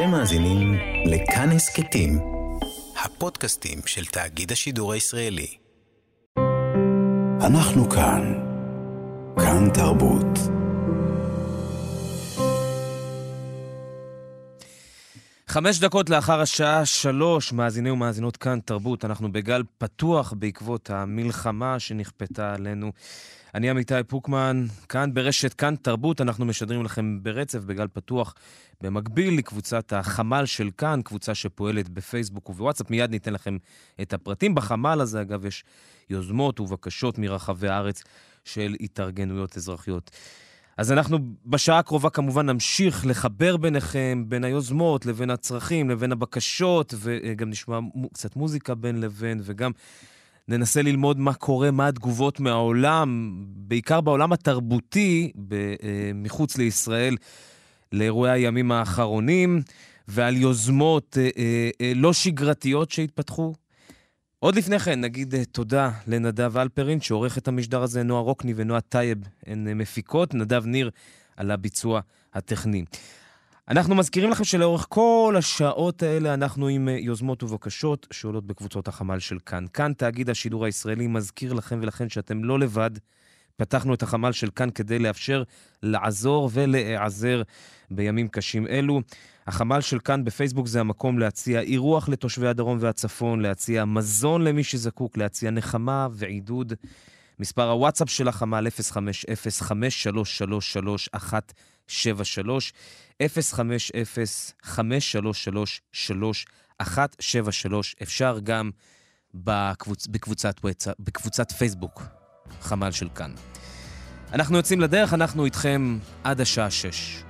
אתם מאזינים לכאן הסכתים, הפודקאסטים של תאגיד השידור הישראלי. אנחנו כאן. כאן תרבות. חמש דקות לאחר השעה שלוש, מאזיני ומאזינות כאן תרבות, אנחנו בגל פתוח בעקבות המלחמה שנכפתה עלינו. אני עמיתי פוקמן, כאן ברשת כאן תרבות, אנחנו משדרים לכם ברצף בגל פתוח, במקביל לקבוצת החמ"ל של כאן, קבוצה שפועלת בפייסבוק ובוואטסאפ. מיד ניתן לכם את הפרטים. בחמ"ל הזה, אגב, יש יוזמות ובקשות מרחבי הארץ של התארגנויות אזרחיות. אז אנחנו בשעה הקרובה כמובן נמשיך לחבר ביניכם, בין היוזמות לבין הצרכים, לבין הבקשות, וגם נשמע קצת מוזיקה בין לבין, וגם ננסה ללמוד מה קורה, מה התגובות מהעולם, בעיקר בעולם התרבותי, אה, מחוץ לישראל, לאירועי הימים האחרונים, ועל יוזמות אה, אה, לא שגרתיות שהתפתחו. עוד לפני כן נגיד תודה לנדב אלפרין, שעורך את המשדר הזה, נועה רוקני ונועה טייב הן מפיקות, נדב ניר על הביצוע הטכני. אנחנו מזכירים לכם שלאורך כל השעות האלה אנחנו עם אה, יוזמות ובקשות שעולות בקבוצות החמ"ל של כאן. כאן תאגיד השידור הישראלי מזכיר לכם ולכן שאתם לא לבד. פתחנו את החמ"ל של כאן כדי לאפשר לעזור ולהיעזר בימים קשים אלו. החמ"ל של כאן בפייסבוק זה המקום להציע אירוח לתושבי הדרום והצפון, להציע מזון למי שזקוק, להציע נחמה ועידוד. מספר הוואטסאפ של החמ"ל 050-5333-173, 050-533-3173. אפשר גם בקבוצ... בקבוצת, וואטסאפ, בקבוצת פייסבוק, חמ"ל של כאן. אנחנו יוצאים לדרך, אנחנו איתכם עד השעה 6.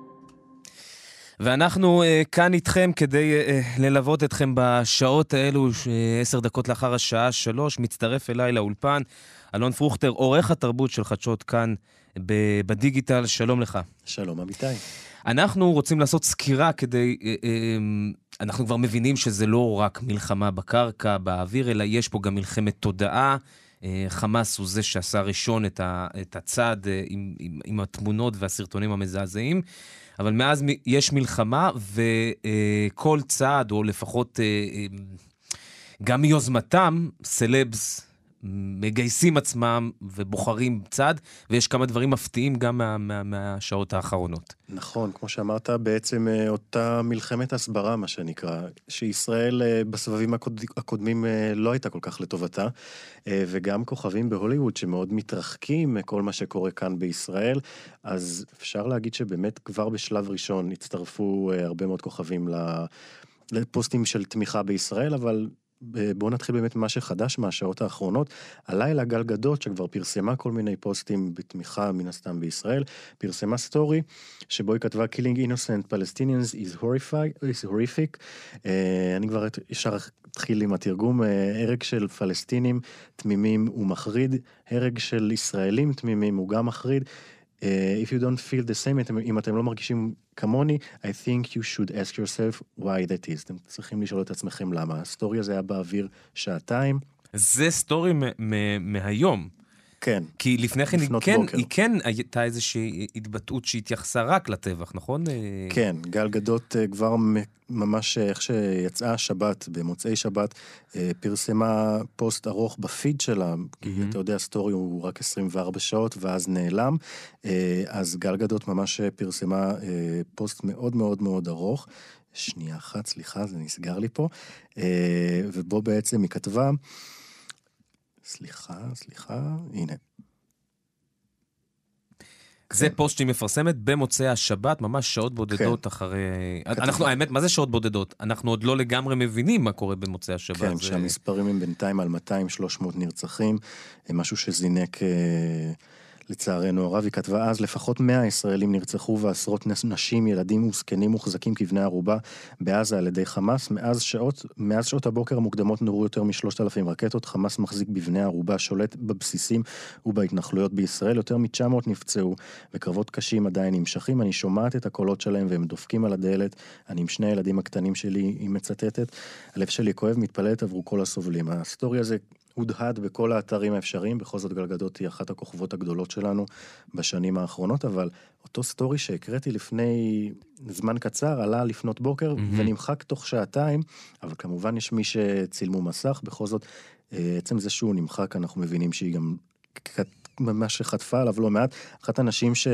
ואנחנו uh, כאן איתכם כדי uh, ללוות אתכם בשעות האלו, עשר דקות לאחר השעה שלוש, מצטרף אליי לאולפן, אלון פרוכטר, עורך התרבות של חדשות כאן בדיגיטל, שלום לך. שלום, אמיתי. אנחנו רוצים לעשות סקירה כדי... Uh, uh, אנחנו כבר מבינים שזה לא רק מלחמה בקרקע, באוויר, אלא יש פה גם מלחמת תודעה. חמאס הוא זה שעשה ראשון את הצעד עם, עם, עם התמונות והסרטונים המזעזעים. אבל מאז יש מלחמה, וכל צעד, או לפחות אה, אה, גם מיוזמתם, סלבס מגייסים עצמם ובוחרים צד, ויש כמה דברים מפתיעים גם מה, מה, מהשעות האחרונות. נכון, כמו שאמרת, בעצם אה, אותה מלחמת הסברה, מה שנקרא, שישראל אה, בסבבים הקוד... הקודמים אה, לא הייתה כל כך לטובתה, וגם כוכבים בהוליווד שמאוד מתרחקים מכל מה שקורה כאן בישראל, אז אפשר להגיד שבאמת כבר בשלב ראשון הצטרפו הרבה מאוד כוכבים לפוסטים של תמיכה בישראל, אבל בואו נתחיל באמת ממה שחדש מהשעות האחרונות. הלילה גל גדות, שכבר פרסמה כל מיני פוסטים בתמיכה מן הסתם בישראל, פרסמה סטורי, שבו היא כתבה Killing Innocent Palestinians is, horrific, is horrific. אה, אני כבר ישר אתחיל עם התרגום, אה, הרג של פלסטינים תמימים הוא מחריד, הרג של ישראלים תמימים הוא גם מחריד. אה, if you don't feel the same, אם אתם לא מרגישים כמוני, I think you should ask yourself why that is. אתם צריכים לשאול את עצמכם למה. הסטורי הזה היה באוויר שעתיים. זה סטורי מהיום. כן. כי לפני כן, היא כן, היא כן הייתה איזושהי התבטאות שהתייחסה רק לטבח, נכון? כן, גל גדות אה, כבר ממש אה, איך שיצאה השבת, במוצאי שבת, אה, פרסמה פוסט ארוך בפיד שלה, מ-המ. כי אתה יודע, סטורי הוא רק 24 שעות ואז נעלם, אז גל גדות ממש פרסמה פוסט מאוד מאוד מאוד ארוך. שנייה אחת, סליחה, זה נסגר לי פה, ובו בעצם היא כתבה, סליחה, סליחה, הנה. זה כן. פוסט שהיא מפרסמת במוצאי השבת, ממש שעות בודדות כן. אחרי... אנחנו, האמת, מה זה שעות בודדות? אנחנו עוד לא לגמרי מבינים מה קורה במוצאי השבת. כן, זה... שהמספרים הם בינתיים על 200-300 נרצחים, משהו שזינק... לצערנו הרב, היא כתבה אז, לפחות 100 ישראלים נרצחו ועשרות נשים, ילדים וזקנים מוחזקים כבני ערובה בעזה על ידי חמאס. מאז שעות, מאז שעות הבוקר המוקדמות נורו יותר משלושת אלפים רקטות, חמאס מחזיק בבני ערובה, שולט בבסיסים ובהתנחלויות בישראל. יותר מ-900 נפצעו, וקרבות קשים עדיין נמשכים. אני שומעת את הקולות שלהם והם דופקים על הדלת. אני עם שני הילדים הקטנים שלי, היא מצטטת. הלב שלי כואב, מתפללת עבור כל הסובלים. הסטורי הזה הודהד בכל האתרים האפשריים, בכל זאת גל גדות היא אחת הכוכבות הגדולות שלנו בשנים האחרונות, אבל אותו סטורי שהקראתי לפני זמן קצר, עלה לפנות בוקר מ-המ. ונמחק תוך שעתיים, אבל כמובן יש מי שצילמו מסך, בכל זאת, אה, עצם זה שהוא נמחק, אנחנו מבינים שהיא גם ממש חטפה עליו לא מעט. אחת הנשים ש...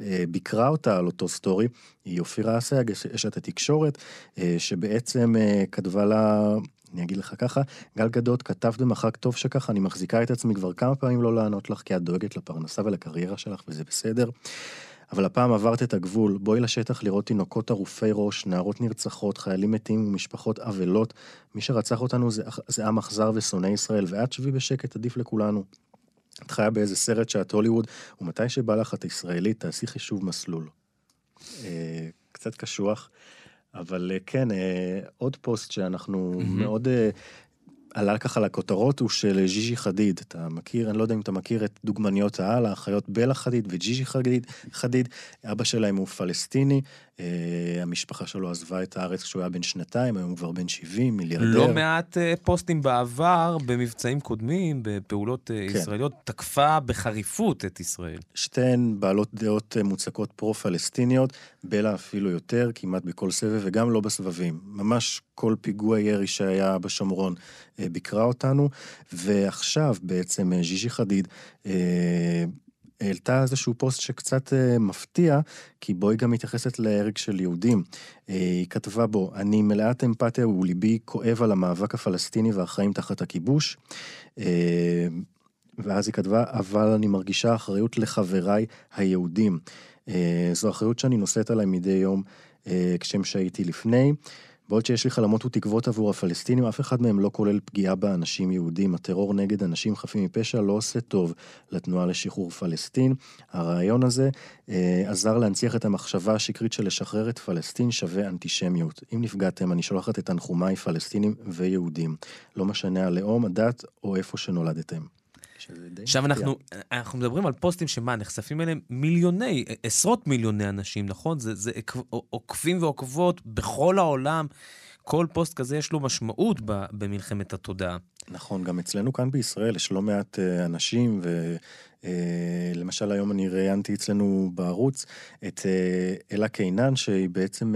אה, ביקרה אותה על אותו סטורי, היא אופירה אסייג, אשת התקשורת, אה, שבעצם כתבה לה אני אגיד לך ככה, גל גדות, כתבת במחק טוב שככה, אני מחזיקה את עצמי כבר כמה פעמים לא לענות לך, כי את דואגת לפרנסה ולקריירה שלך, וזה בסדר. אבל הפעם עברת את הגבול, בואי לשטח לראות תינוקות ערופי ראש, נערות נרצחות, חיילים מתים ומשפחות אבלות. מי שרצח אותנו זה, זה עם אכזר ושונא ישראל, ואת שבי בשקט, עדיף לכולנו. את חיה באיזה סרט שאת הוליווד, ומתי שבא לך את ישראלית, תעשי חישוב מסלול. אה, קצת קשוח. אבל אה, כן, אה, עוד פוסט שאנחנו. מאוד אה, עלה ככה לכותרות הוא של ז'יז'י חדיד. אתה מכיר, אני לא יודע אם אתה מכיר את דוגמניות העל, האחיות בלה חדיד וג'יז'י חדיד, חדיד. אבא שלהם הוא פלסטיני, אה, המשפחה שלו עזבה את הארץ כשהוא היה בן שנתיים, היום הוא כבר בן 70, מיליארדר. לא מעט אה, פוסטים בעבר, במבצעים קודמים, בפעולות אה, כן. ישראליות, תקפה בחריפות את ישראל. שתיהן בעלות דעות מוצקות פרו-פלסטיניות, בלה אפילו יותר, כמעט בכל סבב, וגם לא בסבבים. ממש כל פיגוע ירי שהיה בשומרון ביקרה אותנו, ועכשיו בעצם ז'יז'י חדיד העלתה איזשהו פוסט שקצת מפתיע, כי בו היא גם מתייחסת להרג של יהודים. היא כתבה בו, אני מלאת אמפתיה וליבי כואב על המאבק הפלסטיני והחיים תחת הכיבוש. ואז היא כתבה, אבל אני מרגישה אחריות לחבריי היהודים. זו אחריות שאני נושאת עליי מדי יום כשם שהייתי לפני. בעוד שיש לי חלומות ותקוות עבור הפלסטינים, אף אחד מהם לא כולל פגיעה באנשים יהודים. הטרור נגד אנשים חפים מפשע לא עושה טוב לתנועה לשחרור פלסטין. הרעיון הזה אה, עזר להנציח את המחשבה השקרית של לשחרר את פלסטין שווה אנטישמיות. אם נפגעתם, אני שולחת את תנחומיי פלסטינים ויהודים. לא משנה הלאום, הדת או איפה שנולדתם. עכשיו אנחנו, אנחנו מדברים על פוסטים שמה, נחשפים אליהם מיליוני, עשרות מיליוני אנשים, נכון? זה, זה עוקבים ועוקבות בכל העולם. כל פוסט כזה יש לו משמעות במלחמת התודעה. נכון, גם אצלנו כאן בישראל יש לא מעט אה, אנשים, ולמשל אה, היום אני ראיינתי אצלנו בערוץ את אה, אלה קינן, שהיא בעצם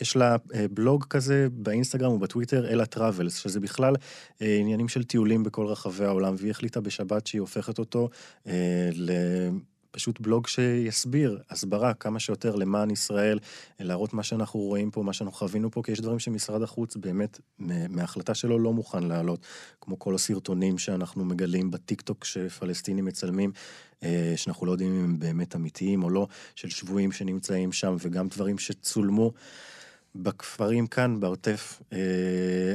יש לה אה, בלוג כזה באינסטגרם ובטוויטר, אלה טראבלס, שזה בכלל אה, עניינים של טיולים בכל רחבי העולם, והיא החליטה בשבת שהיא הופכת אותו אה, לפשוט בלוג שיסביר, הסברה כמה שיותר למען ישראל, להראות מה שאנחנו רואים פה, מה שאנחנו חווינו פה, כי יש דברים שמשרד החוץ באמת, מההחלטה שלו לא מוכן להעלות, כמו כל הסרטונים שאנחנו מגלים בטיקטוק שפלסטינים מצלמים. שאנחנו לא יודעים אם הם באמת אמיתיים או לא, של שבויים שנמצאים שם, וגם דברים שצולמו. בכפרים כאן, בעוטף, אה,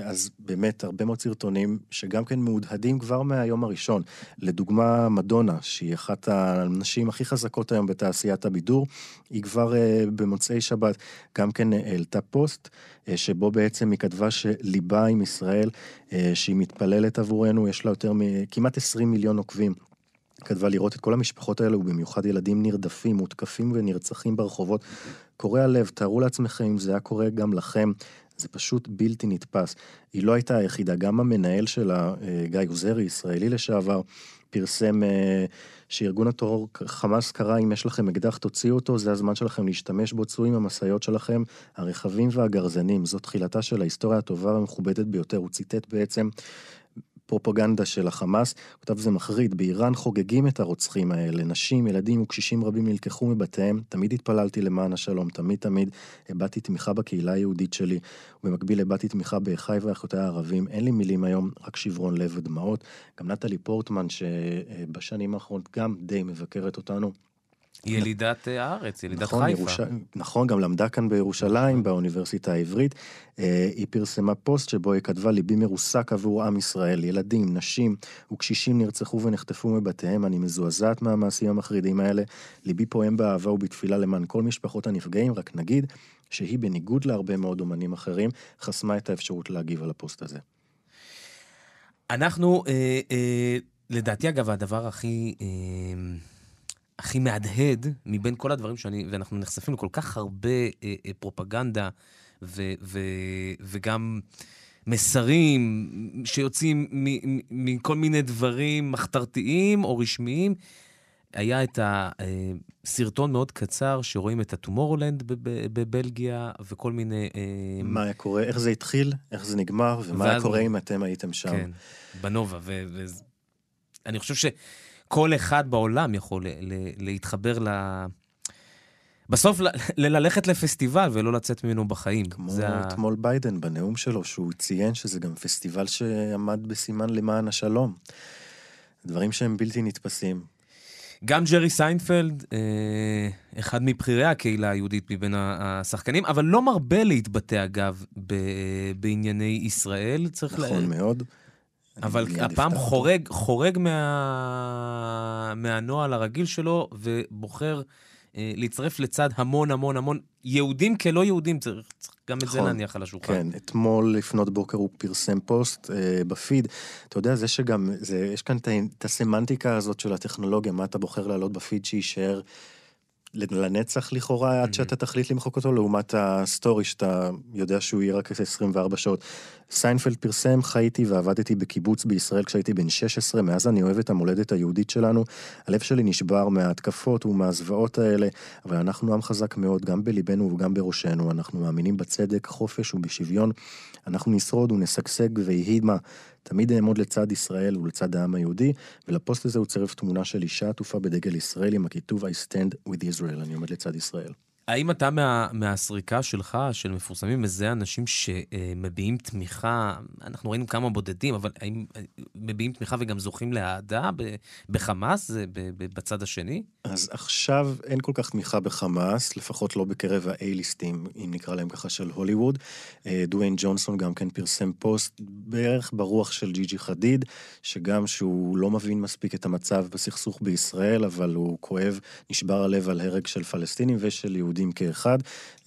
אז באמת הרבה מאוד סרטונים שגם כן מהודהדים כבר מהיום הראשון. לדוגמה, מדונה, שהיא אחת הנשים הכי חזקות היום בתעשיית הבידור, היא כבר אה, במוצאי שבת גם כן העלתה פוסט, אה, שבו בעצם היא כתבה שליבה עם ישראל, שהיא מתפללת עבורנו, יש לה יותר מכמעט 20 מיליון עוקבים. כתבה לראות את כל המשפחות האלה, ובמיוחד ילדים נרדפים, מותקפים ונרצחים ברחובות. קורע לב, תארו לעצמכם אם זה היה קורה גם לכם. זה פשוט בלתי נתפס. היא לא הייתה היחידה, גם המנהל שלה, אה, גיא עוזרי, ישראלי לשעבר, פרסם אה, שארגון הטרור חמאס קרא, אם יש לכם אקדח תוציאו אותו, זה הזמן שלכם להשתמש בו, צאו עם המשאיות שלכם, הרכבים והגרזנים. זו תחילתה של ההיסטוריה הטובה והמכובדת ביותר. הוא ציטט בעצם פרופגנדה של החמאס, כתב זה מחריד, באיראן חוגגים את הרוצחים האלה, נשים, ילדים וקשישים רבים נלקחו מבתיהם, תמיד התפללתי למען השלום, תמיד תמיד הבעתי תמיכה בקהילה היהודית שלי, ובמקביל הבעתי תמיכה באחיי ואחיותיי הערבים, אין לי מילים היום, רק שברון לב ודמעות. גם נטלי פורטמן, שבשנים האחרונות גם די מבקרת אותנו, ילידת אה, הארץ, ילידת נכון, חיפה. ירוש... נכון, גם למדה כאן בירושלים, באוניברסיטה העברית. אה, היא פרסמה פוסט שבו היא כתבה, ליבי מרוסק עבור עם ישראל, ילדים, נשים וקשישים נרצחו ונחטפו מבתיהם, אני מזועזעת מהמעשים המחרידים האלה. ליבי פועם באהבה ובתפילה למען כל משפחות הנפגעים, רק נגיד שהיא, בניגוד להרבה מאוד אומנים אחרים, חסמה את האפשרות להגיב על הפוסט הזה. אנחנו, אה, אה, לדעתי, אגב, הדבר הכי... אה... הכי מהדהד מבין כל הדברים שאני, ואנחנו נחשפים לכל כך הרבה אה, אה, פרופגנדה ו, ו, וגם מסרים שיוצאים מכל מיני דברים מחתרתיים או רשמיים. היה את הסרטון מאוד קצר שרואים את הטומורולנד בבלגיה וכל מיני... אה, מה היה קורה, איך זה התחיל, איך זה נגמר, ומה היה קורה אם אתם הייתם שם. כן, בנובה, ואני חושב ש... כל אחד בעולם יכול להתחבר ל... בסוף ללכת לפסטיבל ולא לצאת ממנו בחיים. כמו אתמול ה... ביידן בנאום שלו, שהוא ציין שזה גם פסטיבל שעמד בסימן למען השלום. דברים שהם בלתי נתפסים. גם ג'רי סיינפלד, אה, אחד מבכירי הקהילה היהודית מבין השחקנים, אבל לא מרבה להתבטא, אגב, בענייני ישראל. צריך נכון לה... מאוד. אבל הפעם חורג, חורג מה... מהנוהל הרגיל שלו ובוחר אה, להצטרף לצד המון המון המון יהודים כלא יהודים, צריך, צריך גם את נכון, זה להניח על השולחן. כן, אתמול לפנות בוקר הוא פרסם פוסט אה, בפיד. אתה יודע, זה שגם, זה, יש כאן את הסמנטיקה הזאת של הטכנולוגיה, מה אתה בוחר להעלות בפיד שיישאר לנצח לכאורה, עד שאתה תחליט למחוק אותו, לעומת הסטורי שאתה יודע שהוא יהיה רק 24 שעות. סיינפלד פרסם, חייתי ועבדתי בקיבוץ בישראל כשהייתי בן 16, מאז אני אוהב את המולדת היהודית שלנו. הלב שלי נשבר מההתקפות ומהזוועות האלה, אבל אנחנו עם חזק מאוד, גם בליבנו וגם בראשנו. אנחנו מאמינים בצדק, חופש ובשוויון. אנחנו נשרוד ונשגשג ויהי מה. תמיד אעמוד לצד ישראל ולצד העם היהודי, ולפוסט הזה הוא צירף תמונה של אישה עטופה בדגל ישראל עם הכיתוב I stand with Israel, אני עומד לצד ישראל. האם אתה מה, מהסריקה שלך, של מפורסמים, מזהה אנשים שמביעים תמיכה, אנחנו ראינו כמה בודדים, אבל האם מביעים תמיכה וגם זוכים לאהדה בחמאס, בצד השני? אז עכשיו אין כל כך תמיכה בחמאס, לפחות לא בקרב ה-A-ליסטים, אם נקרא להם ככה, של הוליווד. אה, דוויין ג'ונסון גם כן פרסם פוסט בערך ברוח של ג'י ג'י חדיד, שגם שהוא לא מבין מספיק את המצב בסכסוך בישראל, אבל הוא כואב, נשבר הלב על הרג של פלסטינים ושל יהודים. יהודים כאחד,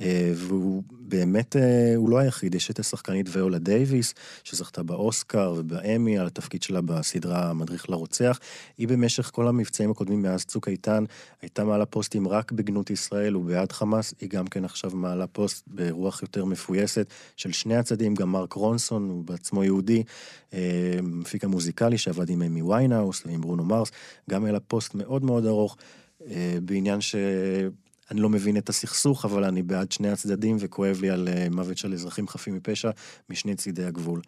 אה, והוא באמת, אה, הוא לא היחיד, יש את השחקנית ויולה דייוויס, שזכתה באוסקר ובאמי על התפקיד שלה בסדרה המדריך לרוצח. היא במשך כל המבצעים הקודמים מאז צוק איתן, הייתה מעלה פוסטים רק בגנות ישראל ובעד חמאס, היא גם כן עכשיו מעלה פוסט ברוח יותר מפויסת של שני הצדדים, גם מרק רונסון, הוא בעצמו יהודי, אה, מפיק המוזיקלי שעבד עם אמי ויינהאוס ועם ברונו מרס, גם העלה פוסט מאוד מאוד ארוך. בעניין ש... אני לא מבין את הסכסוך, אבל אני בעד שני הצדדים, וכואב לי על אה, מוות של אזרחים חפים מפשע משני צידי הגבול.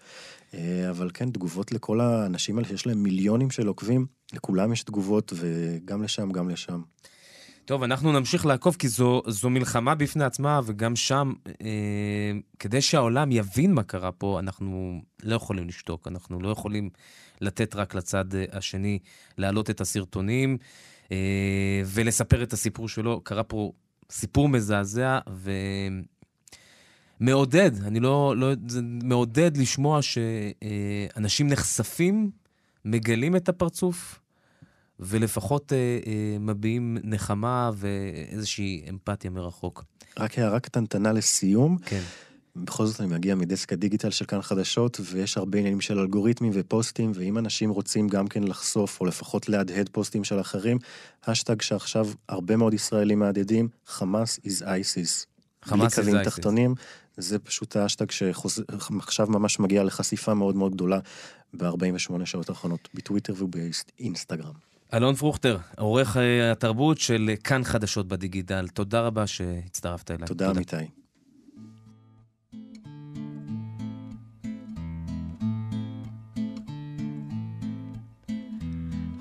אה, אבל כן, תגובות לכל האנשים האלה שיש להם מיליונים של עוקבים, לכולם יש תגובות, וגם לשם, גם לשם. טוב, אנחנו נמשיך לעקוב, כי זו, זו מלחמה בפני עצמה, וגם שם, אה, כדי שהעולם יבין מה קרה פה, אנחנו לא יכולים לשתוק, אנחנו לא יכולים לתת רק לצד אה, השני להעלות את הסרטונים. אה, ולספר את הסיפור שלו. קרה פה סיפור מזעזע ומעודד, אני לא, לא, זה מעודד לשמוע שאנשים נחשפים, מגלים את הפרצוף, ולפחות אה, אה, מביעים נחמה ואיזושהי אמפתיה מרחוק. רק הערה קטנטנה לסיום. כן. בכל זאת אני מגיע מדסק הדיגיטל של כאן חדשות, ויש הרבה עניינים של אלגוריתמים ופוסטים, ואם אנשים רוצים גם כן לחשוף, או לפחות להדהד פוסטים של אחרים, האשטג שעכשיו הרבה מאוד ישראלים מהדהדים, חמאס is ISIS. חמאס is ISIS. בלי קווים תחתונים, זה פשוט האשטג שעכשיו ממש מגיע לחשיפה מאוד מאוד גדולה ב-48 שעות האחרונות, בטוויטר ובאינסטגרם. אלון פרוכטר, עורך אה, התרבות של כאן חדשות בדיגיטל, תודה רבה שהצטרפת אליי. תודה. אמיתי.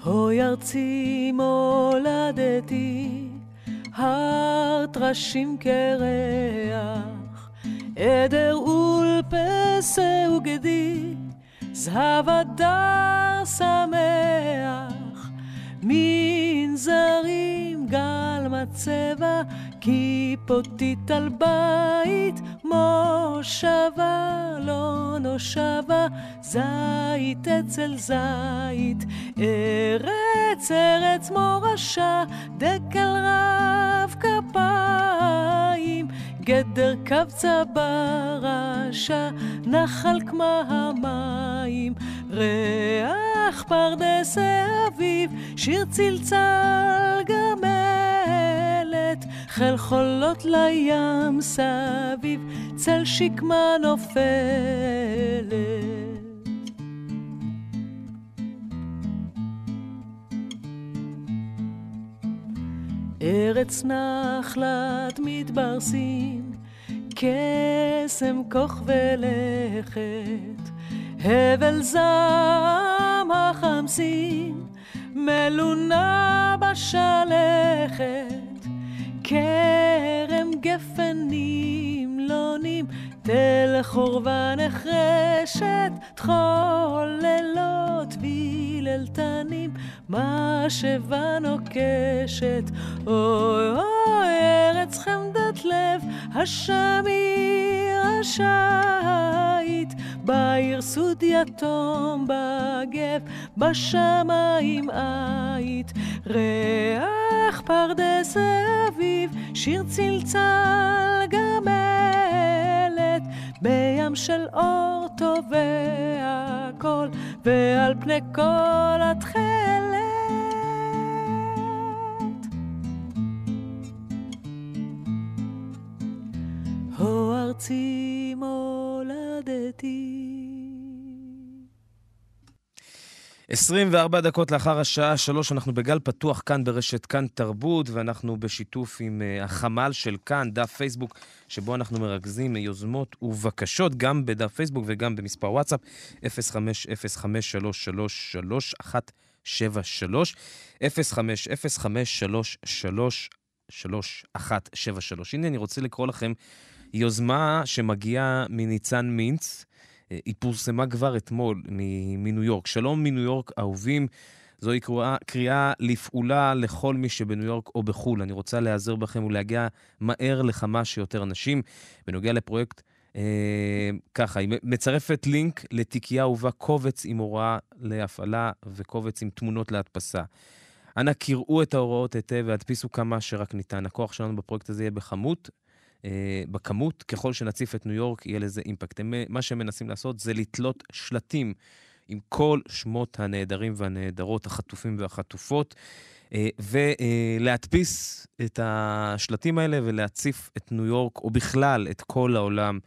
אוי ארצי מולדתי, הר טרשים קרח, עדר ולפסה וגדי, זהב הדר שמח, מנזרים גל מצבע, כיפותית על בית, מושבה לא נושבה, זית אצל זית, ארץ ארץ מורשה, דקל רב כפיים, גדר קבצה ברשע, נחל כמה המים, ריח פרדס האביב, שיר צלצל גמלת, חיל חולות לים סביב, צל שקמה נופלת. ארץ נחלת מתברסים, קסם כוך ולכת, הבל זעם החמסים, מלונה בשלכת, כרם גפנים לונים, תל חורבה נחרשת, לילות ויללתנים, משאבה נוקשת, אוי אוי ארץ חמדת לב, השמיר השייט, בעיר סוד יתום בגב, בשמיים עית, ריח פרדס אביב, שיר צלצל גמלת, בים של אור טובע הכל, ועל פני כל התכלת. הו ארצי מולדתי 24 דקות לאחר השעה שלוש, אנחנו בגל פתוח כאן ברשת כאן תרבות, ואנחנו בשיתוף עם uh, החמ"ל של כאן, דף פייסבוק, שבו אנחנו מרכזים יוזמות ובקשות, גם בדף פייסבוק וגם במספר וואטסאפ, 0505333173, 0505333173. הנה, אני רוצה לקרוא לכם יוזמה שמגיעה מניצן מינץ. היא פורסמה כבר אתמול מניו יורק. שלום מניו יורק, אהובים. זוהי קריאה, קריאה לפעולה לכל מי שבניו יורק או בחו"ל. אני רוצה להיעזר בכם ולהגיע מהר לכמה שיותר אנשים. בנוגע לפרויקט, אה, ככה, היא מצרפת לינק לתיקייה ובה קובץ עם הוראה להפעלה וקובץ עם תמונות להדפסה. אנא קראו את ההוראות היטב והדפיסו כמה שרק ניתן. הכוח שלנו בפרויקט הזה יהיה בכמות בכמות, ככל שנציף את ניו יורק, יהיה לזה אימפקט. הם, מה שהם מנסים לעשות זה לתלות שלטים עם כל שמות הנעדרים והנעדרות, החטופים והחטופות, אה, ולהדפיס את השלטים האלה ולהציף את ניו יורק, או בכלל את כל העולם.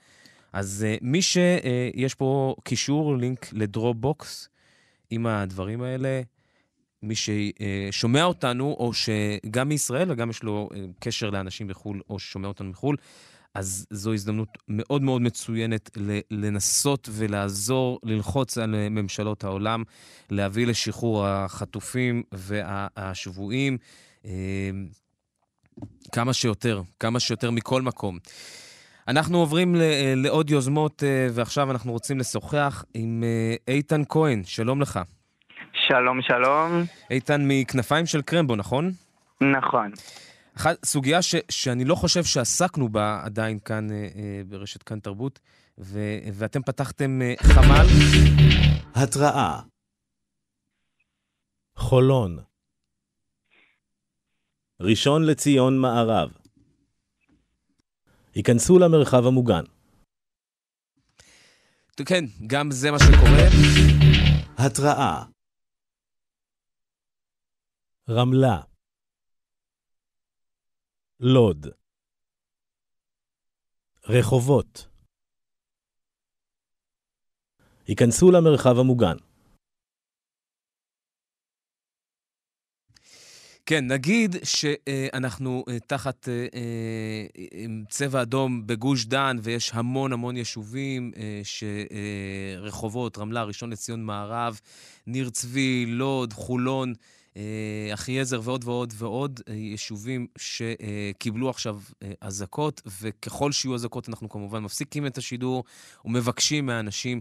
אז אה, מי שיש פה קישור, לינק לדרופבוקס עם הדברים האלה, מי ששומע אותנו, או שגם מישראל וגם יש לו אה, קשר לאנשים בחו"ל, או ששומע אותנו מחו"ל, אז זו הזדמנות מאוד מאוד מצוינת לנסות ולעזור, ללחוץ על אה, ממשלות העולם, להביא לשחרור החטופים והשבויים אה, כמה שיותר, כמה שיותר מכל מקום. אנחנו עוברים לעוד יוזמות, ועכשיו אנחנו רוצים לשוחח עם איתן כהן. שלום לך. שלום, שלום. איתן מכנפיים של קרמבו, נכון? נכון. אחת, סוגיה ש, שאני לא חושב שעסקנו בה עדיין כאן אה, אה, ברשת כאן תרבות, ו, ואתם פתחתם אה, חמ"ל. התראה חולון ראשון לציון מערב היכנסו למרחב המוגן. כן, גם זה מה שקורה. התראה רמלה. לוד. רחובות. היכנסו למרחב המוגן. כן, נגיד שאנחנו אה, תחת אה, אה, צבע אדום בגוש דן, ויש המון המון יישובים, שרחובות, רמלה, ראשון לציון מערב, ניר צבי, לוד, חולון, אחיעזר ועוד ועוד ועוד יישובים שקיבלו עכשיו אזעקות, וככל שיהיו אזעקות אנחנו כמובן מפסיקים את השידור ומבקשים מהאנשים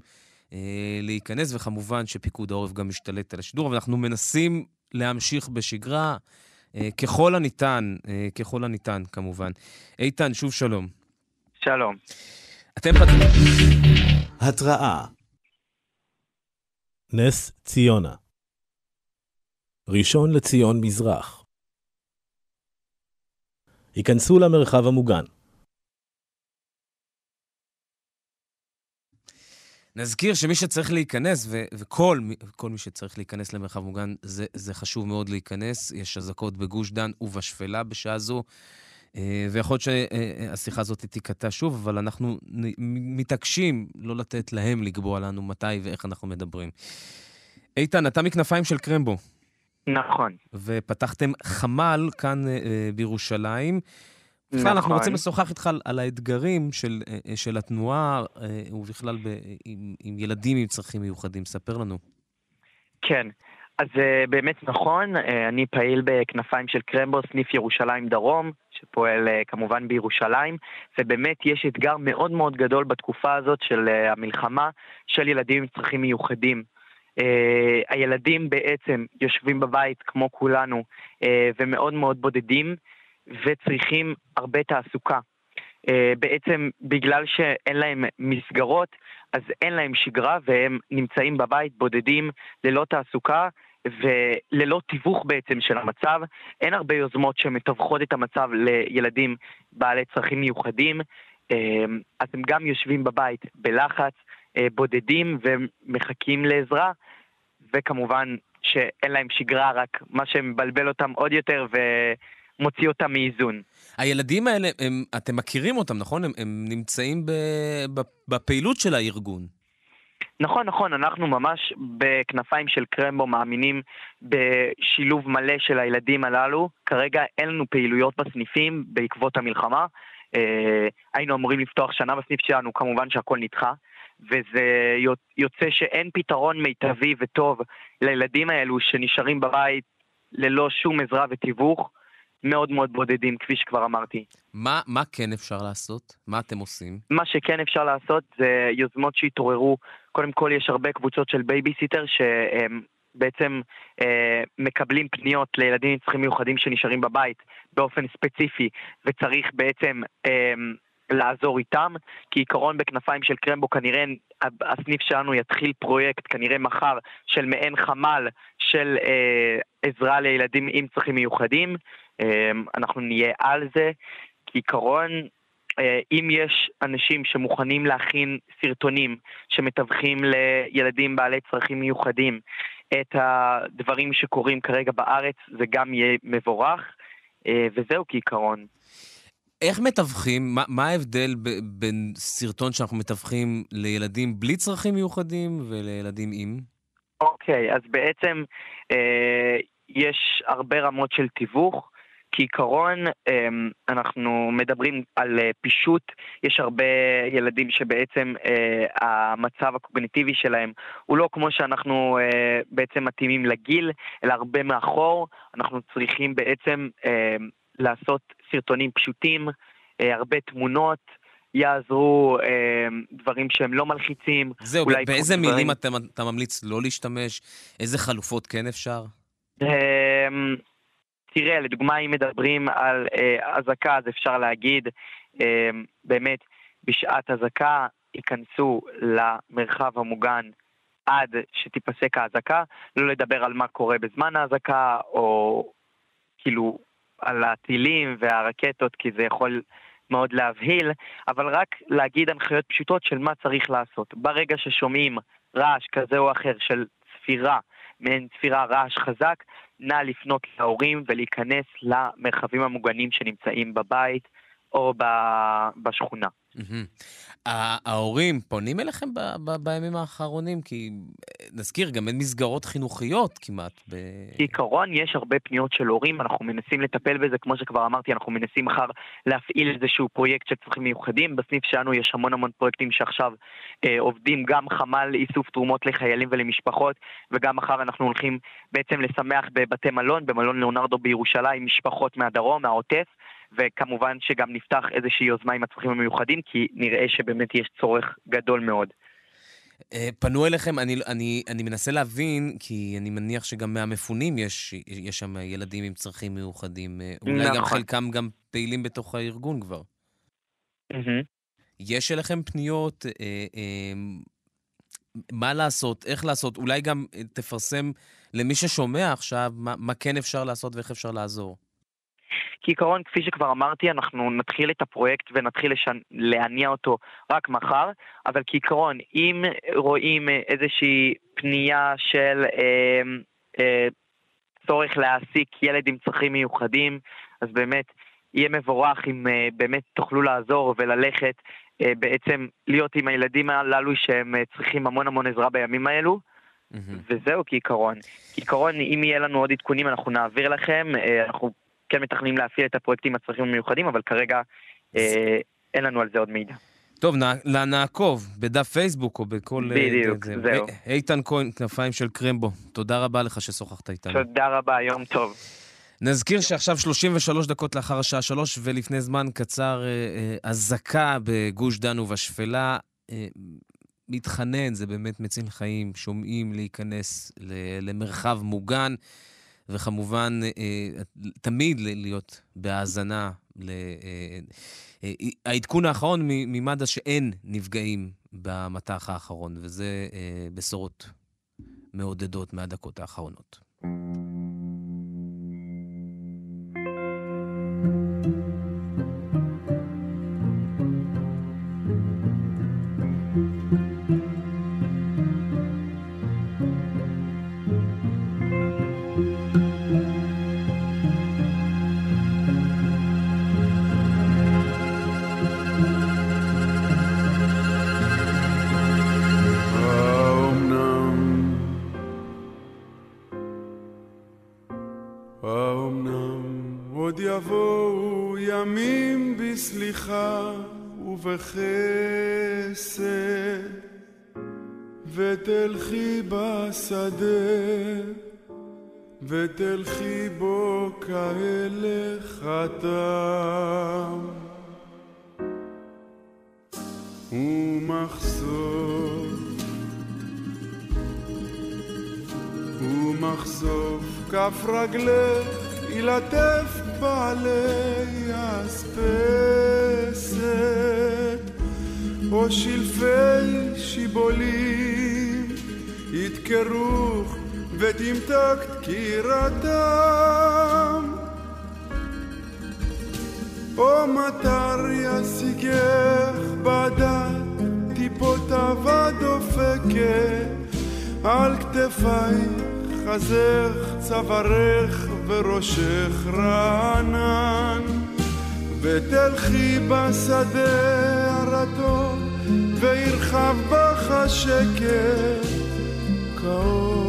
להיכנס, וכמובן שפיקוד העורף גם משתלט על השידור, אבל אנחנו מנסים להמשיך בשגרה אה, ככל הניתן, אה, ככל הניתן כמובן. איתן, שוב שלום. שלום. אתם. התראה נס ציונה ראשון לציון מזרח היכנסו למרחב המוגן. נזכיר שמי שצריך להיכנס, ו- וכל כל מי שצריך להיכנס למרחב מוגן, זה, זה חשוב מאוד להיכנס. יש אזעקות בגוש דן ובשפלה בשעה זו, אה, ויכול להיות שהשיחה הזאת תיקטע שוב, אבל אנחנו מתעקשים לא לתת להם לקבוע לנו מתי ואיך אנחנו מדברים. איתן, אתה מכנפיים של קרמבו. נכון. ופתחתם חמ"ל כאן אה, בירושלים. בכלל, נכון. אנחנו רוצים לשוחח איתך על, על האתגרים של, אה, אה, של התנועה, אה, ובכלל ב, עם, עם ילדים עם צרכים מיוחדים. ספר לנו. כן, אז באמת נכון, אני פעיל בכנפיים של קרמבו, סניף ירושלים דרום, שפועל כמובן בירושלים, ובאמת יש אתגר מאוד מאוד גדול בתקופה הזאת של המלחמה של ילדים עם צרכים מיוחדים. Uh, הילדים בעצם יושבים בבית כמו כולנו uh, ומאוד מאוד בודדים וצריכים הרבה תעסוקה. Uh, בעצם בגלל שאין להם מסגרות, אז אין להם שגרה והם נמצאים בבית בודדים, ללא תעסוקה וללא תיווך בעצם של המצב. אין הרבה יוזמות שמתווכות את המצב לילדים בעלי צרכים מיוחדים, אז הם גם יושבים בבית בלחץ, בודדים ומחכים לעזרה, וכמובן שאין להם שגרה, רק מה שמבלבל אותם עוד יותר ו... מוציא אותם מאיזון. הילדים האלה, הם, אתם מכירים אותם, נכון? הם, הם נמצאים ב, ב, בפעילות של הארגון. נכון, נכון, אנחנו ממש בכנפיים של קרמבו מאמינים בשילוב מלא של הילדים הללו. כרגע אין לנו פעילויות בסניפים בעקבות המלחמה. אה, היינו אמורים לפתוח שנה בסניף שלנו, כמובן שהכל נדחה. וזה יוצא שאין פתרון מיטבי וטוב לילדים האלו שנשארים בבית ללא שום עזרה ותיווך. מאוד מאוד בודדים, כפי שכבר אמרתי. מה, מה כן אפשר לעשות? מה אתם עושים? מה שכן אפשר לעשות זה יוזמות שהתעוררו. קודם כל, יש הרבה קבוצות של בייביסיטר שהם בעצם אה, מקבלים פניות לילדים עם צרכים מיוחדים שנשארים בבית באופן ספציפי, וצריך בעצם אה, לעזור איתם, כי עיקרון בכנפיים של קרמבו כנראה הסניף שלנו יתחיל פרויקט כנראה מחר של מעין חמ"ל של אה, עזרה לילדים עם צרכים מיוחדים. אה, אנחנו נהיה על זה, כי עיקרון אה, אם יש אנשים שמוכנים להכין סרטונים שמתווכים לילדים בעלי צרכים מיוחדים את הדברים שקורים כרגע בארץ, זה גם יהיה מבורך, אה, וזהו כעיקרון. איך מתווכים? מה, מה ההבדל ב, בין סרטון שאנחנו מתווכים לילדים בלי צרכים מיוחדים ולילדים עם? אוקיי, okay, אז בעצם אה, יש הרבה רמות של תיווך. כעיקרון, אה, אנחנו מדברים על אה, פישוט, יש הרבה ילדים שבעצם אה, המצב הקוגניטיבי שלהם הוא לא כמו שאנחנו אה, בעצם מתאימים לגיל, אלא הרבה מאחור. אנחנו צריכים בעצם אה, לעשות סרטונים פשוטים, אה, הרבה תמונות. יעזרו אה, דברים שהם לא מלחיצים. זהו, באיזה מילים דברים... אתה, אתה ממליץ לא להשתמש? איזה חלופות כן אפשר? אה, תראה, לדוגמה, אם מדברים על אה, אזעקה, אז אפשר להגיד, אה, באמת, בשעת אזעקה ייכנסו למרחב המוגן עד שתיפסק האזעקה, לא לדבר על מה קורה בזמן האזעקה, או כאילו על הטילים והרקטות, כי זה יכול מאוד להבהיל, אבל רק להגיד הנחיות פשוטות של מה צריך לעשות. ברגע ששומעים רעש כזה או אחר של צפירה, מעין צפירה רעש חזק, נא לפנות להורים ולהיכנס למרחבים המוגנים שנמצאים בבית או בשכונה. ההורים פונים אליכם בימים האחרונים? כי נזכיר, גם אין מסגרות חינוכיות כמעט. כעיקרון יש הרבה פניות של הורים, אנחנו מנסים לטפל בזה, כמו שכבר אמרתי, אנחנו מנסים מחר להפעיל איזשהו פרויקט של צרכים מיוחדים. בסניף שלנו יש המון המון פרויקטים שעכשיו אה, עובדים, גם חמ"ל איסוף תרומות לחיילים ולמשפחות, וגם מחר אנחנו הולכים בעצם לשמח בבתי מלון, במלון ליאונרדו בירושלים, משפחות מהדרום, מהעוטף. וכמובן שגם נפתח איזושהי יוזמה עם הצרכים המיוחדים, כי נראה שבאמת יש צורך גדול מאוד. אה, פנו אליכם, אני, אני, אני מנסה להבין, כי אני מניח שגם מהמפונים יש, יש שם ילדים עם צרכים מיוחדים. אה, אולי נכון. גם חלקם גם פעילים בתוך הארגון כבר. Mm-hmm. יש אליכם פניות, אה, אה, מה לעשות, איך לעשות, אולי גם תפרסם למי ששומע עכשיו מה, מה כן אפשר לעשות ואיך אפשר לעזור. כעיקרון, כפי שכבר אמרתי, אנחנו נתחיל את הפרויקט ונתחיל לשנ... להניע אותו רק מחר, אבל כעיקרון, אם רואים איזושהי פנייה של אה, אה, צורך להעסיק ילד עם צרכים מיוחדים, אז באמת יהיה מבורך אם אה, באמת תוכלו לעזור וללכת אה, בעצם להיות עם הילדים הללו שהם אה, צריכים המון המון עזרה בימים האלו. Mm-hmm. וזהו כעיקרון. כעיקרון, אם יהיה לנו עוד עדכונים אנחנו נעביר לכם, אה, אנחנו כן מתכננים להפעיל את הפרויקטים הצרכים המיוחדים, אבל כרגע אה, אין לנו על זה עוד מידע. טוב, נע, נעקוב בדף פייסבוק או בכל... אה, בדיוק, זה, זהו. איתן כהן, כנפיים של קרמבו, תודה רבה לך ששוחחת איתנו. תודה רבה, יום טוב. נזכיר שעכשיו 33 דקות לאחר השעה 3, ולפני זמן קצר אה, אזעקה בגוש דן ובשפלה. אה, מתחנן, זה באמת מציל חיים, שומעים להיכנס למרחב מוגן. וכמובן, אה, אה, תמיד להיות בהאזנה. אה, העדכון האחרון ממד"א שאין נפגעים במטח האחרון, וזה בשורות מעודדות מהדקות האחרונות. ובחסד, ותלכי בשדה, ותלכי בו כהלך התם. ומחשוף, ומחשוף כף רגלך ילטף בעלי אספסת, או שלפי שיבולים ידקרוך ותמתק דקירתם. או מטר ישיגך בדת אבד דופקת על כתפייך חזך צווארך וראשך רענן ותלכי בשדה הרטוב וירחב בך השקט כאור.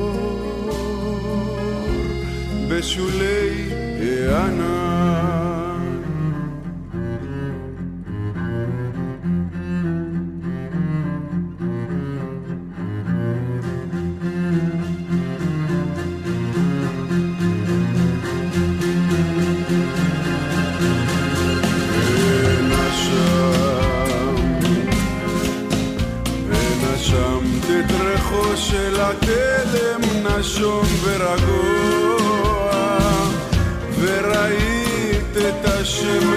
בשולי הענן של התלם נשום ורגוע וראית את השמש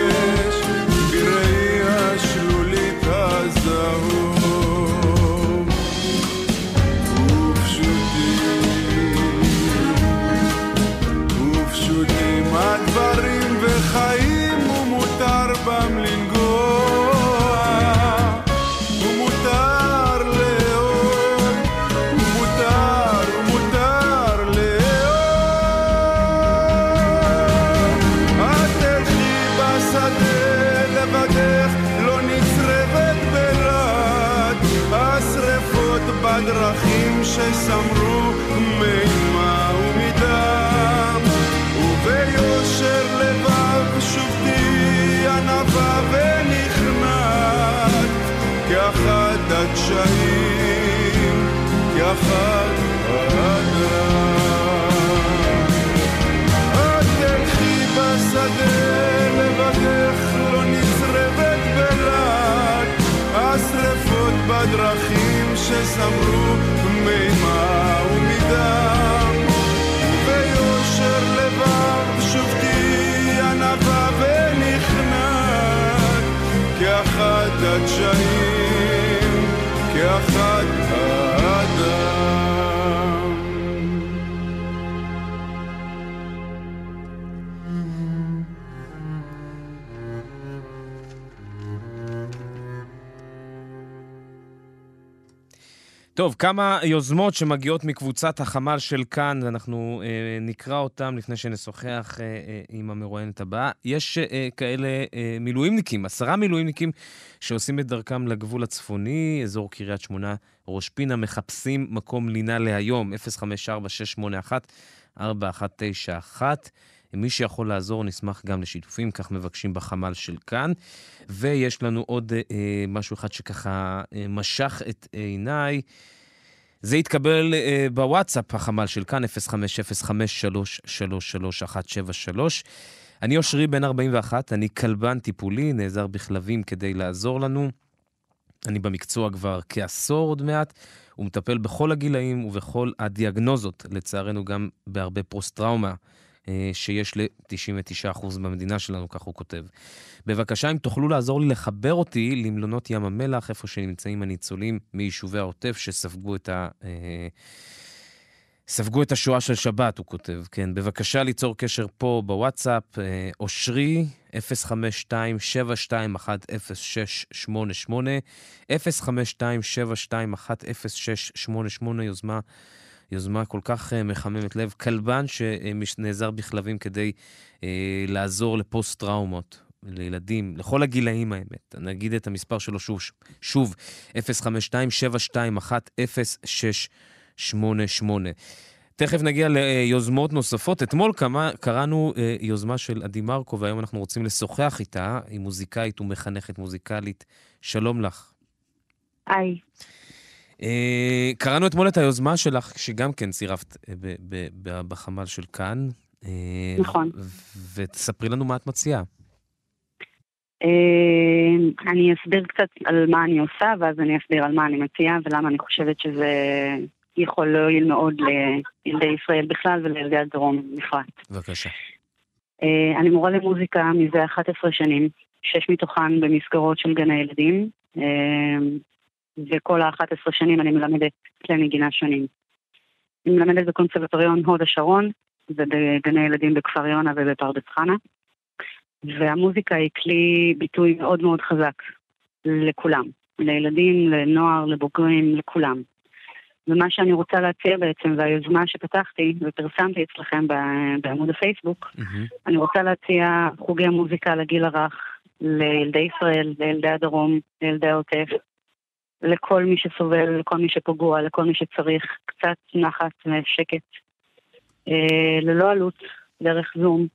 some room. טוב, כמה יוזמות שמגיעות מקבוצת החמ"ל של כאן, אנחנו אה, נקרא אותן לפני שנשוחח אה, אה, עם המרואיינת הבאה. יש אה, כאלה אה, מילואימניקים, עשרה מילואימניקים שעושים את דרכם לגבול הצפוני, אזור קריית שמונה, ראש פינה, מחפשים מקום לינה להיום, 054-681-4191. מי שיכול לעזור, נשמח גם לשיתופים, כך מבקשים בחמ"ל של כאן. ויש לנו עוד אה, משהו אחד שככה אה, משך את עיניי. זה התקבל אה, בוואטסאפ, החמ"ל של כאן, 0505333173. אני אושרי בן 41, אני כלבן טיפולי, נעזר בכלבים כדי לעזור לנו. אני במקצוע כבר כעשור עוד מעט, ומטפל בכל הגילאים ובכל הדיאגנוזות, לצערנו גם בהרבה פוסט-טראומה. אה, שיש ל-99% במדינה שלנו, כך הוא כותב. בבקשה, אם תוכלו לעזור לי לחבר אותי למלונות ים המלח, איפה שנמצאים הניצולים מיישובי העוטף שספגו את ה... אה, ספגו את השואה של שבת, הוא כותב, כן. בבקשה ליצור קשר פה בוואטסאפ, אה, אושרי, 052-721-0688, 052-721-0688, יוזמה יוזמה כל כך uh, מחממת לב. כלבן שנעזר בכלבים כדי uh, לעזור לפוסט-טראומות, לילדים, לכל הגילאים האמת. נגיד את המספר שלו שוב, שוב, 052-721-0688. תכף נגיע ליוזמות נוספות. אתמול כמה, קראנו אה, יוזמה של עדי מרקו, והיום אנחנו רוצים לשוחח איתה. היא מוזיקאית ומחנכת מוזיקלית. שלום לך. היי. אה, קראנו אתמול את היוזמה שלך, שגם כן צירפת אה, בחמ"ל של כאן. אה, נכון. ותספרי לנו מה את מציעה. אני אסביר קצת על מה אני עושה, ואז אני אסביר על מה אני מציעה ולמה אני חושבת שזה יכול להועיל מאוד לילדי ישראל בכלל ולילדי הדרום בפרט. בבקשה. אני מורה למוזיקה מזה 11 שנים, שש מתוכן במסגרות של גני ילדים, אה, וכל ה-11 שנים אני מלמדת כלי נגינה שונים. אני מלמדת בקונסרבטוריון הוד השרון ובגני ילדים בכפר יונה ובפרדס חנה, והמוזיקה היא כלי ביטוי מאוד מאוד חזק לכולם, לילדים, לנוער, לבוגרים, לכולם. ומה שאני רוצה להציע בעצם, והיוזמה שפתחתי ופרסמתי אצלכם בעמוד הפייסבוק, מהמם. אני רוצה להציע חוגי מוזיקה לגיל הרך, לילדי ישראל, לילדי הדרום, לילדי העוטף, לכל מי שסובל, לכל מי שפגוע, לכל מי שצריך קצת נחת ושקט, אה, ללא עלות, דרך זום.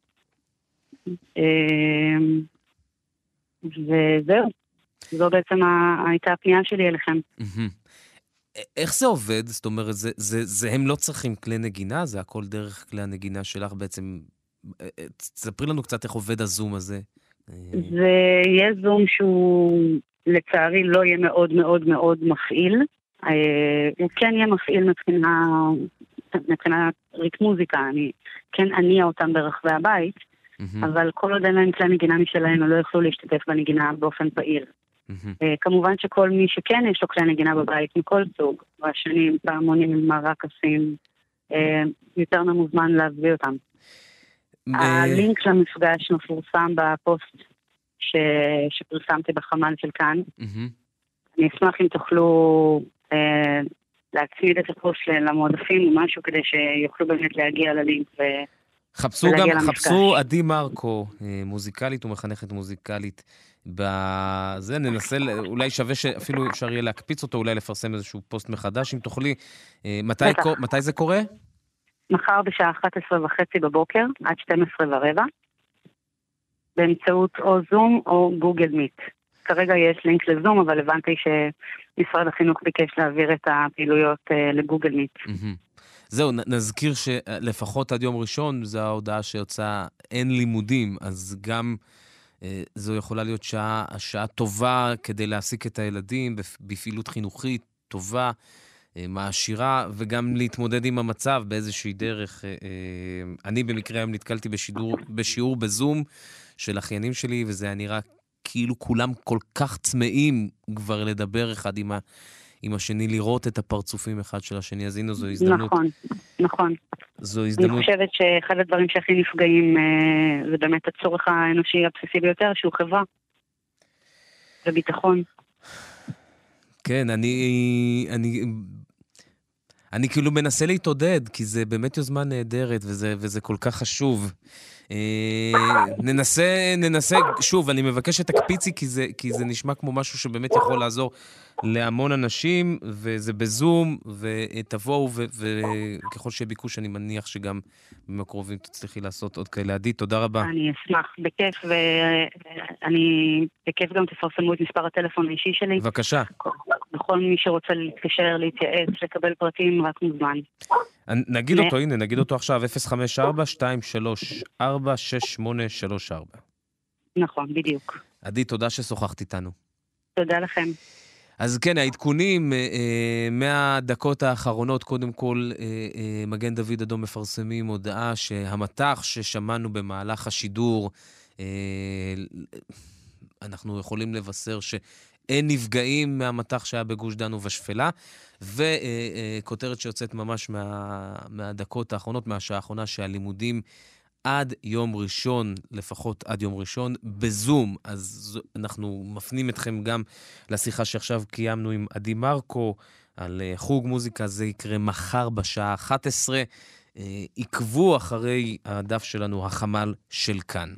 אה, וזהו, זו בעצם הייתה הפנייה שלי אליכם. איך זה עובד? זאת אומרת, זה, זה, זה הם לא צריכים כלי נגינה? זה הכל דרך כלי הנגינה שלך בעצם? תספרי לנו קצת איך עובד הזום הזה. אה, זה יהיה זום שהוא לצערי לא יהיה מאוד מאוד מאוד מפעיל. אה, הוא כן יהיה מפעיל מבחינה, מבחינת ריק מוזיקה, אני כן אניע אותם ברחבי הבית, אבל כל עוד אין להם כלי נגינה משלהם, הם לא יוכלו להשתתף בנגינה באופן פעיל. אה, כמובן שכל מי שכן יש לו כלי נגינה בבית מכל סוג, רעשנים, פעמונים, מרקסים, אה, יותר ממוזמן להביא אותם. אה, הלינק למפגש מפורסם בפוסט ש... שפרסמתי בחמ"ל של כאן. מהמם. אני אשמח אם תוכלו אה, להצמיד את הפוסט למועדפים או משהו כדי שיוכלו באמת להגיע ללינק. ו... חפשו גם, למפגש. חפשו עדי מרקו, אה, מוזיקאית ומחנכת מוזיקלית. בזה ננסה, אולי שווה שאפילו אפשר יהיה להקפיץ אותו, אולי לפרסם איזשהו פוסט מחדש, אם תוכלי. אה, מתי, מתי זה קורה? מחר בשעה 11 וחצי בבוקר עד 12 ורבע, באמצעות או זום או גוגל מיט. כרגע יש לינק לזום, אבל הבנתי שמשרד החינוך ביקש להעביר את הפעילויות אה, לגוגל מיט. זהו, נזכיר שלפחות עד יום ראשון, זו ההודעה שיצאה, אין לימודים, אז גם אה, זו יכולה להיות שעה, שעה טובה כדי להעסיק את הילדים בפ- בפעילות חינוכית טובה, אה, מעשירה, וגם להתמודד עם המצב באיזושהי דרך. אני במקרה היום נתקלתי בשידור, בשיעור בזום של אחיינים שלי, וזה היה נראה כאילו כולם כל כך צמאים כבר לדבר אחד עם ה... עם השני, לראות את הפרצופים אחד של השני, אז הנה זו הזדמנות. נכון, נכון. זו אני הזדמנות. חושבת שאחד הדברים שהכי נפגעים אה, זה באמת הצורך האנושי הבסיסי ביותר, שהוא חברה וביטחון. כן, אני, אני, אני כאילו מנסה להתעודד, כי זה באמת יוזמה נהדרת, וזה, וזה כל כך חשוב. אה, ננסה, ננסה, שוב, אני מבקש שתקפיצי, כי זה, כי זה נשמע כמו משהו שבאמת יכול לעזור להמון אנשים, וזה בזום, ותבואו, וככל שיהיה ביקוש, אני מניח שגם בימים הקרובים תצליחי לעשות עוד כאלה. עדי, תודה רבה. אני אשמח, בכיף, ואני בכיף גם תפרסמו את מספר הטלפון האישי שלי. בבקשה. בכל מי שרוצה להתקשר, להתייעץ, לקבל פרטים, רק מוזמן. נגיד אותו, הנה, נגיד אותו עכשיו, 054-234-6834. נכון, בדיוק. עדי, תודה ששוחחת איתנו. תודה לכם. אז כן, העדכונים אה, אה, מהדקות האחרונות, קודם כל, אה, אה, מגן דוד אדום מפרסמים הודעה שהמטח ששמענו במהלך השידור, אה, אנחנו יכולים לבשר שאין נפגעים מהמטח שהיה בגוש דן ובשפלה, וכותרת שיוצאת ממש מה, מהדקות האחרונות, מהשעה האחרונה, שהלימודים עד יום ראשון, לפחות עד יום ראשון, בזום. אז אנחנו מפנים אתכם גם לשיחה שעכשיו קיימנו עם עדי מרקו על אה, חוג מוזיקה, זה יקרה מחר בשעה 11. אה, עקבו אחרי הדף שלנו, החמ"ל של כאן.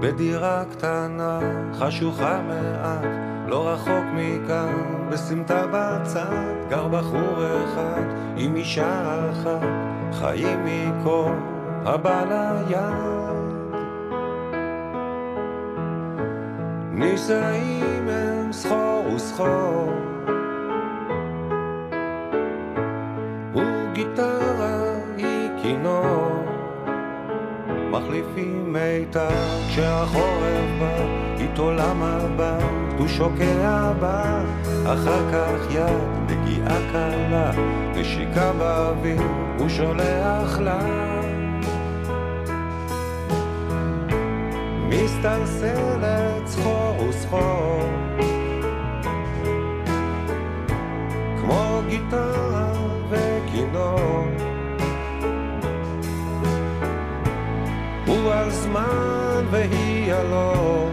בדירה קטנה, חשוכה מעט, לא רחוק מכאן, בסמטה בצד, גר בחור אחד עם אישה אחת, חיים מכל הבא ליד. נישאים הם סחור וסחור, וגיטרה היא כינור. מחליפים מיתר כשהחורף בא, איתו למה בא, הוא שוקע בה, אחר כך יד, נגיעה קלה, נשיקה באוויר, הוא שולח לה. מסתלסלת סחור וסחור, כמו גיטרה וכינור. על זמן והיא הלא.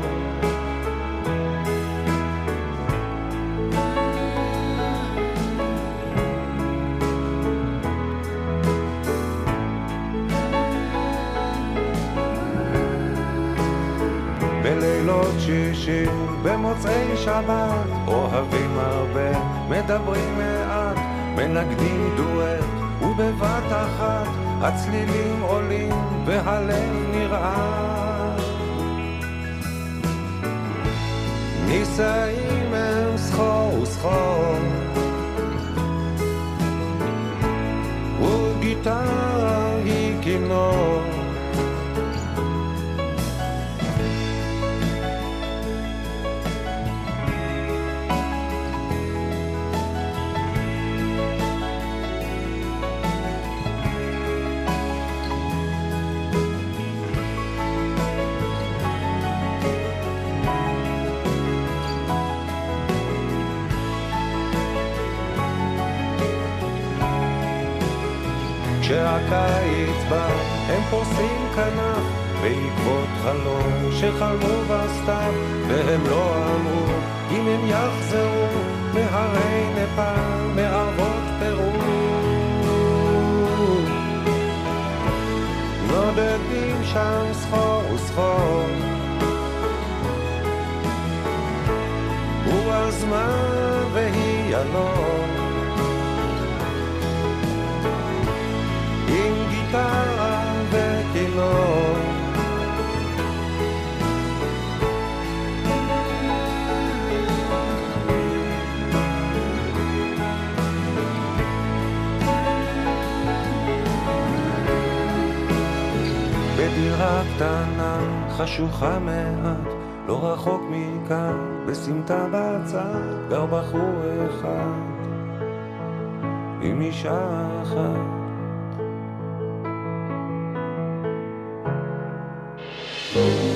בלילות שישי, במוצאי שבת, אוהבים הרבה, מדברים מעט, מנגדים דואט, ובבת אחת הצלילים עולים והלב נרעד. נישאים הם סחור וסחור, וגיטרה היא כינור. כשהקיץ בא, הם פורסים כנף בעקבות חלום שחלמו בסתיו, והם לא אמרו אם הם יחזרו מהרי נפאל, מערבות פרו. נודדים שם סחור וסחור, הוא הזמן והיא אלון. גיטרה וכינור. בדירה קטנה, חשוכה מעט, לא רחוק מכאן, בסמטה בצד, גר בחור אחד, עם אישה אחת.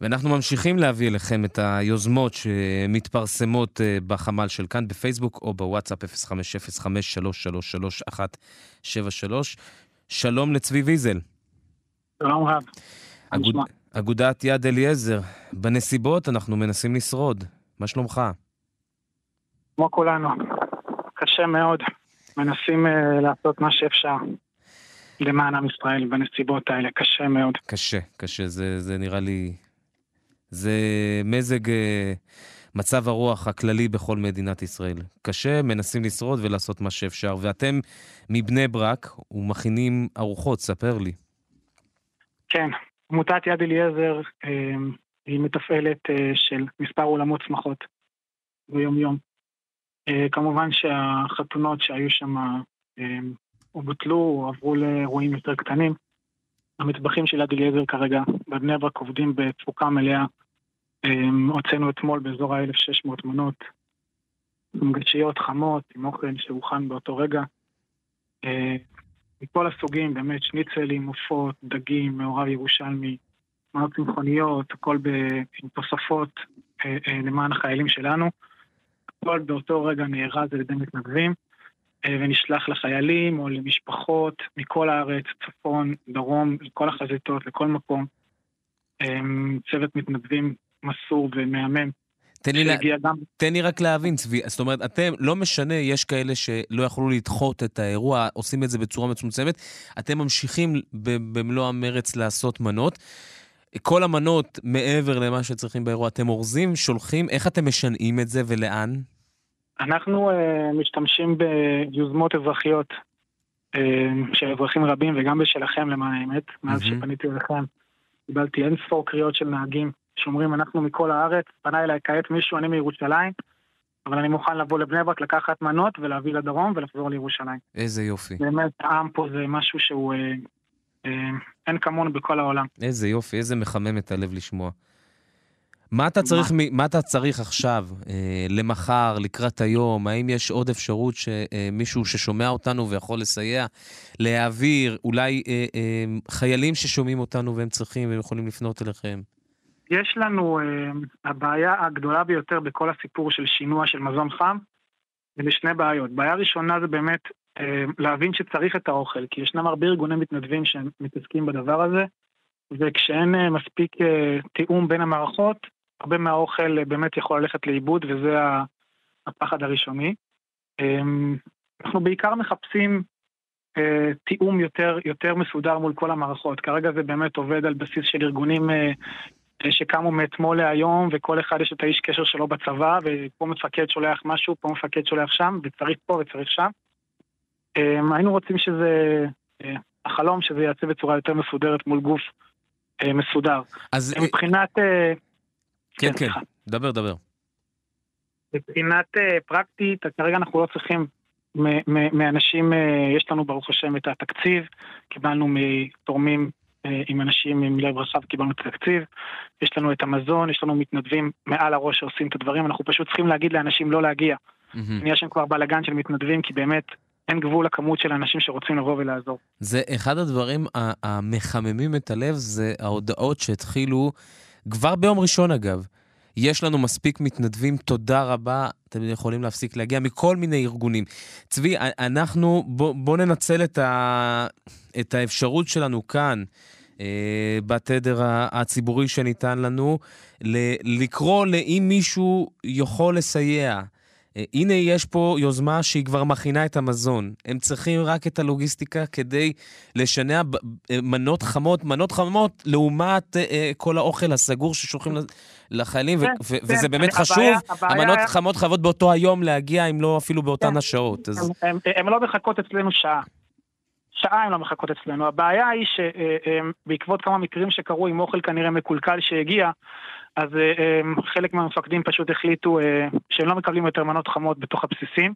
ואנחנו ממשיכים להביא אליכם את היוזמות שמתפרסמות אה, בחמ"ל של כאן בפייסבוק או בוואטסאפ 0505333173. שלום לצבי ויזל. שלום רב. אגוד... אגודת יד אליעזר, בנסיבות אנחנו מנסים לשרוד. מה שלומך? כמו כולנו, קשה מאוד. מנסים uh, לעשות מה שאפשר למען עם ישראל בנסיבות האלה, קשה מאוד. קשה, קשה, זה, זה נראה לי זה מזג uh, מצב הרוח הכללי בכל מדינת ישראל. קשה, מנסים לשרוד ולעשות מה שאפשר. ואתם מבני ברק ומכינים ארוחות, ספר לי. כן, עמותת יד אליעזר uh, היא מתפעלת uh, של מספר אולמות שמחות ביום-יום. Uh, כמובן שהחתונות שהיו שם uh, בוטלו או עברו לאירועים יותר קטנים. המטבחים של יד אליעזר כרגע בבני ברק עובדים בתפוקה מלאה. הוצאנו אתמול באזור ה-1600 מנות עם גשיות חמות, עם אוכל שהוכן באותו רגע. מכל הסוגים, באמת שניצלים, עופות, דגים, מעורב ירושלמי, מנות צמחוניות, הכל. עם תוספות אה, אה, למען החיילים שלנו. הכל באותו רגע נארז על ידי מתנדבים, אה, ונשלח לחיילים או למשפחות מכל הארץ, צפון, דרום, לכל החזיתות, לכל מקום. אה, צוות מתנדבים מסור ומהמם. תן לי, לה... גם... תן לי רק להבין, צבי, זאת אומרת, אתם, לא משנה, יש כאלה שלא יכלו לדחות את האירוע, עושים את זה בצורה מצומצמת, אתם ממשיכים ב- במלוא המרץ לעשות מנות. כל המנות, מעבר למה שצריכים באירוע, אתם אורזים, שולחים, איך אתם משנעים את זה ולאן? אנחנו uh, משתמשים ביוזמות אזרחיות uh, של אזרחים רבים וגם בשלכם למען האמת. מאז מהמם. שפניתי אליכם, קיבלתי אין ספור קריאות של נהגים שאומרים אנחנו מכל הארץ, פנה אליי כעת מישהו, אני מירושלים, אבל אני מוכן לבוא לבני ברק, לקחת מנות ולהביא לדרום ולחזור לירושלים. איזה יופי. באמת, העם פה זה משהו שהוא... אה, אה, אין כמונו בכל העולם. איזה יופי, איזה מחמם את הלב לשמוע. מה אתה צריך, מ- מה אתה צריך עכשיו, אה, למחר, לקראת היום? האם יש עוד אפשרות שמישהו ששומע אותנו ויכול לסייע, להעביר, אולי אה, אה, חיילים ששומעים אותנו והם צריכים והם יכולים לפנות אליכם? יש לנו, אה, הבעיה הגדולה ביותר בכל הסיפור של שינוע של מזון חם, זה בשני בעיות. בעיה ראשונה זה באמת אה, להבין שצריך את האוכל, כי ישנם הרבה ארגוני מתנדבים שמתעסקים בדבר הזה, וכשאין אה, מספיק תיאום בין המערכות, הרבה מהאוכל באמת יכול ללכת לאיבוד, וזה הפחד הראשוני. אנחנו בעיקר מחפשים תיאום יותר, יותר מסודר מול כל המערכות. כרגע זה באמת עובד על בסיס של ארגונים שקמו מאתמול להיום, וכל אחד יש את האיש קשר שלו בצבא, ופה מפקד שולח משהו, פה מפקד שולח שם, וצריך פה וצריך שם. אה, היינו רוצים שזה, אה, החלום שזה ייעשה בצורה יותר מסודרת מול גוף אה, מסודר. אז... מבחינת... אה, כן, כן, סליחה. דבר, דבר. מבחינת פרקטית, כרגע אנחנו לא צריכים מאנשים, יש לנו ברוך השם את התקציב, קיבלנו מתורמים עם אנשים עם לב רחב, קיבלנו את התקציב, יש לנו את המזון, יש לנו מתנדבים מעל הראש שעושים את הדברים, אנחנו פשוט צריכים להגיד לאנשים לא להגיע. מהמם. נהיה שם כבר בלאגן של מתנדבים, כי באמת אין גבול לכמות של האנשים שרוצים לבוא ולעזור. זה אחד הדברים המחממים את הלב, זה ההודעות שהתחילו כבר ביום ראשון אגב. יש לנו מספיק מתנדבים, תודה רבה, אתם יכולים להפסיק להגיע מכל מיני ארגונים. צבי, אנחנו, בוא, בוא ננצל את, ה, את האפשרות שלנו כאן, אה, בתדר הציבורי שניתן לנו, לקרוא לאם מישהו יכול לסייע. אה, הנה יש פה יוזמה שהיא כבר מכינה את המזון. הם צריכים רק את הלוגיסטיקה כדי לשנע אה, מנות חמות, מנות חמות לעומת אה, כל האוכל הסגור ששולחים לחיילים, כן, ו- כן. וזה באמת הבעיה- חשוב. הבעיה- המנות חמות חייבות באותו היום להגיע, אם לא אפילו באותן כן. השעות. אז הן לא מחכות אצלנו שעה. שעה הן לא מחכות אצלנו. הבעיה היא שבעקבות כמה מקרים שקרו עם אוכל כנראה מקולקל שהגיע, אז אה, אה, חלק מהמפקדים פשוט החליטו אה, שהם לא מקבלים יותר מנות חמות בתוך הבסיסים.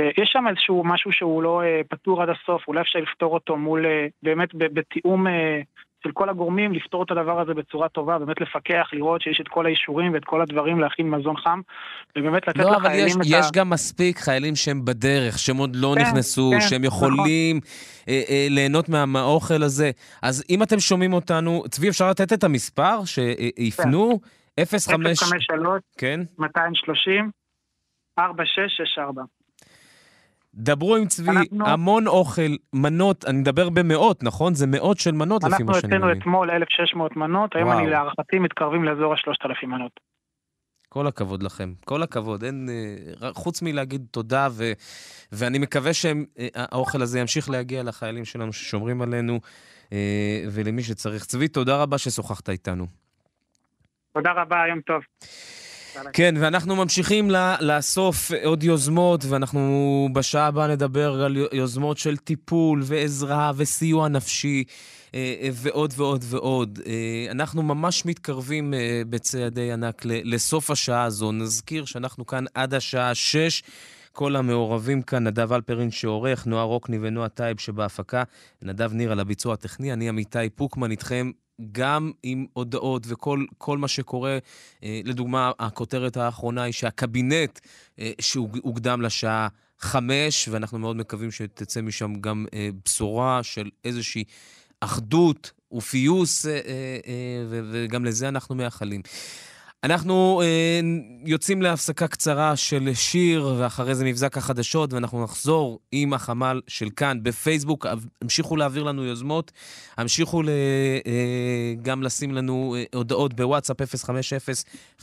יש שם איזשהו משהו שהוא לא פתור עד הסוף, אולי אפשר לפתור אותו מול, באמת בתיאום של כל הגורמים, לפתור את הדבר הזה בצורה טובה, באמת לפקח, לראות שיש את כל האישורים ואת כל הדברים להכין מזון חם, ובאמת לתת לא, אבל לחיילים יש, את יש ה... גם מספיק חיילים שהם בדרך, שהם עוד לא כן, נכנסו, כן, שהם נכון. יכולים אה, אה, ליהנות מה, מהאוכל הזה. אז אם אתם שומעים אותנו, צבי, אפשר לתת את המספר שיפנו? 05... 053 כן? 230 4664. דברו עם צבי, אנחנו- המון אוכל, מנות, אני מדבר במאות, נכון? זה מאות של מנות לפי אנחנו מה שאני הוצאנו מבין. אתמול 1,600 מנות, היום וואו. אני להערכתי מתקרבים לאזור ה-3,000 מנות. כל הכבוד לכם, כל הכבוד. אין, אה, חוץ מלהגיד תודה, ו, ואני מקווה שהאוכל הזה ימשיך להגיע לחיילים שלנו ששומרים עלינו, אה, ולמי שצריך. צבי, תודה רבה ששוחחת איתנו. תודה רבה, יום טוב. כן, ואנחנו ממשיכים לאסוף עוד יוזמות, ואנחנו בשעה הבאה נדבר על יוזמות של טיפול ועזרה וסיוע נפשי. אה, אה, ועוד ועוד ועוד. אה, אנחנו ממש מתקרבים בצעדי ענק לסוף השעה הזו. נזכיר שאנחנו כאן עד השעה שש. כל המעורבים כאן, נדב אלפרין שעורך, נועה רוקני ונועה טייב שבהפקה, נדב ניר על הביצוע הטכני, אני אמיתי פוקמן איתכם. גם עם הודעות וכל כל מה שקורה, אה, לדוגמה, הכותרת האחרונה היא שהקבינט אה, שהוקדם לשעה חמש, ואנחנו מאוד מקווים שתצא משם גם אה, בשורה של איזושהי אחדות ופיוס, וגם לזה אנחנו מייחלים. אנחנו אה, יוצאים להפסקה קצרה של שיר, ואחרי זה מבזק החדשות, ואנחנו נחזור עם החמ"ל של כאן בפייסבוק. המשיכו להעביר לנו יוזמות, המשיכו ל, אה, גם לשים לנו אה, הודעות בוואטסאפ 050-5333-173.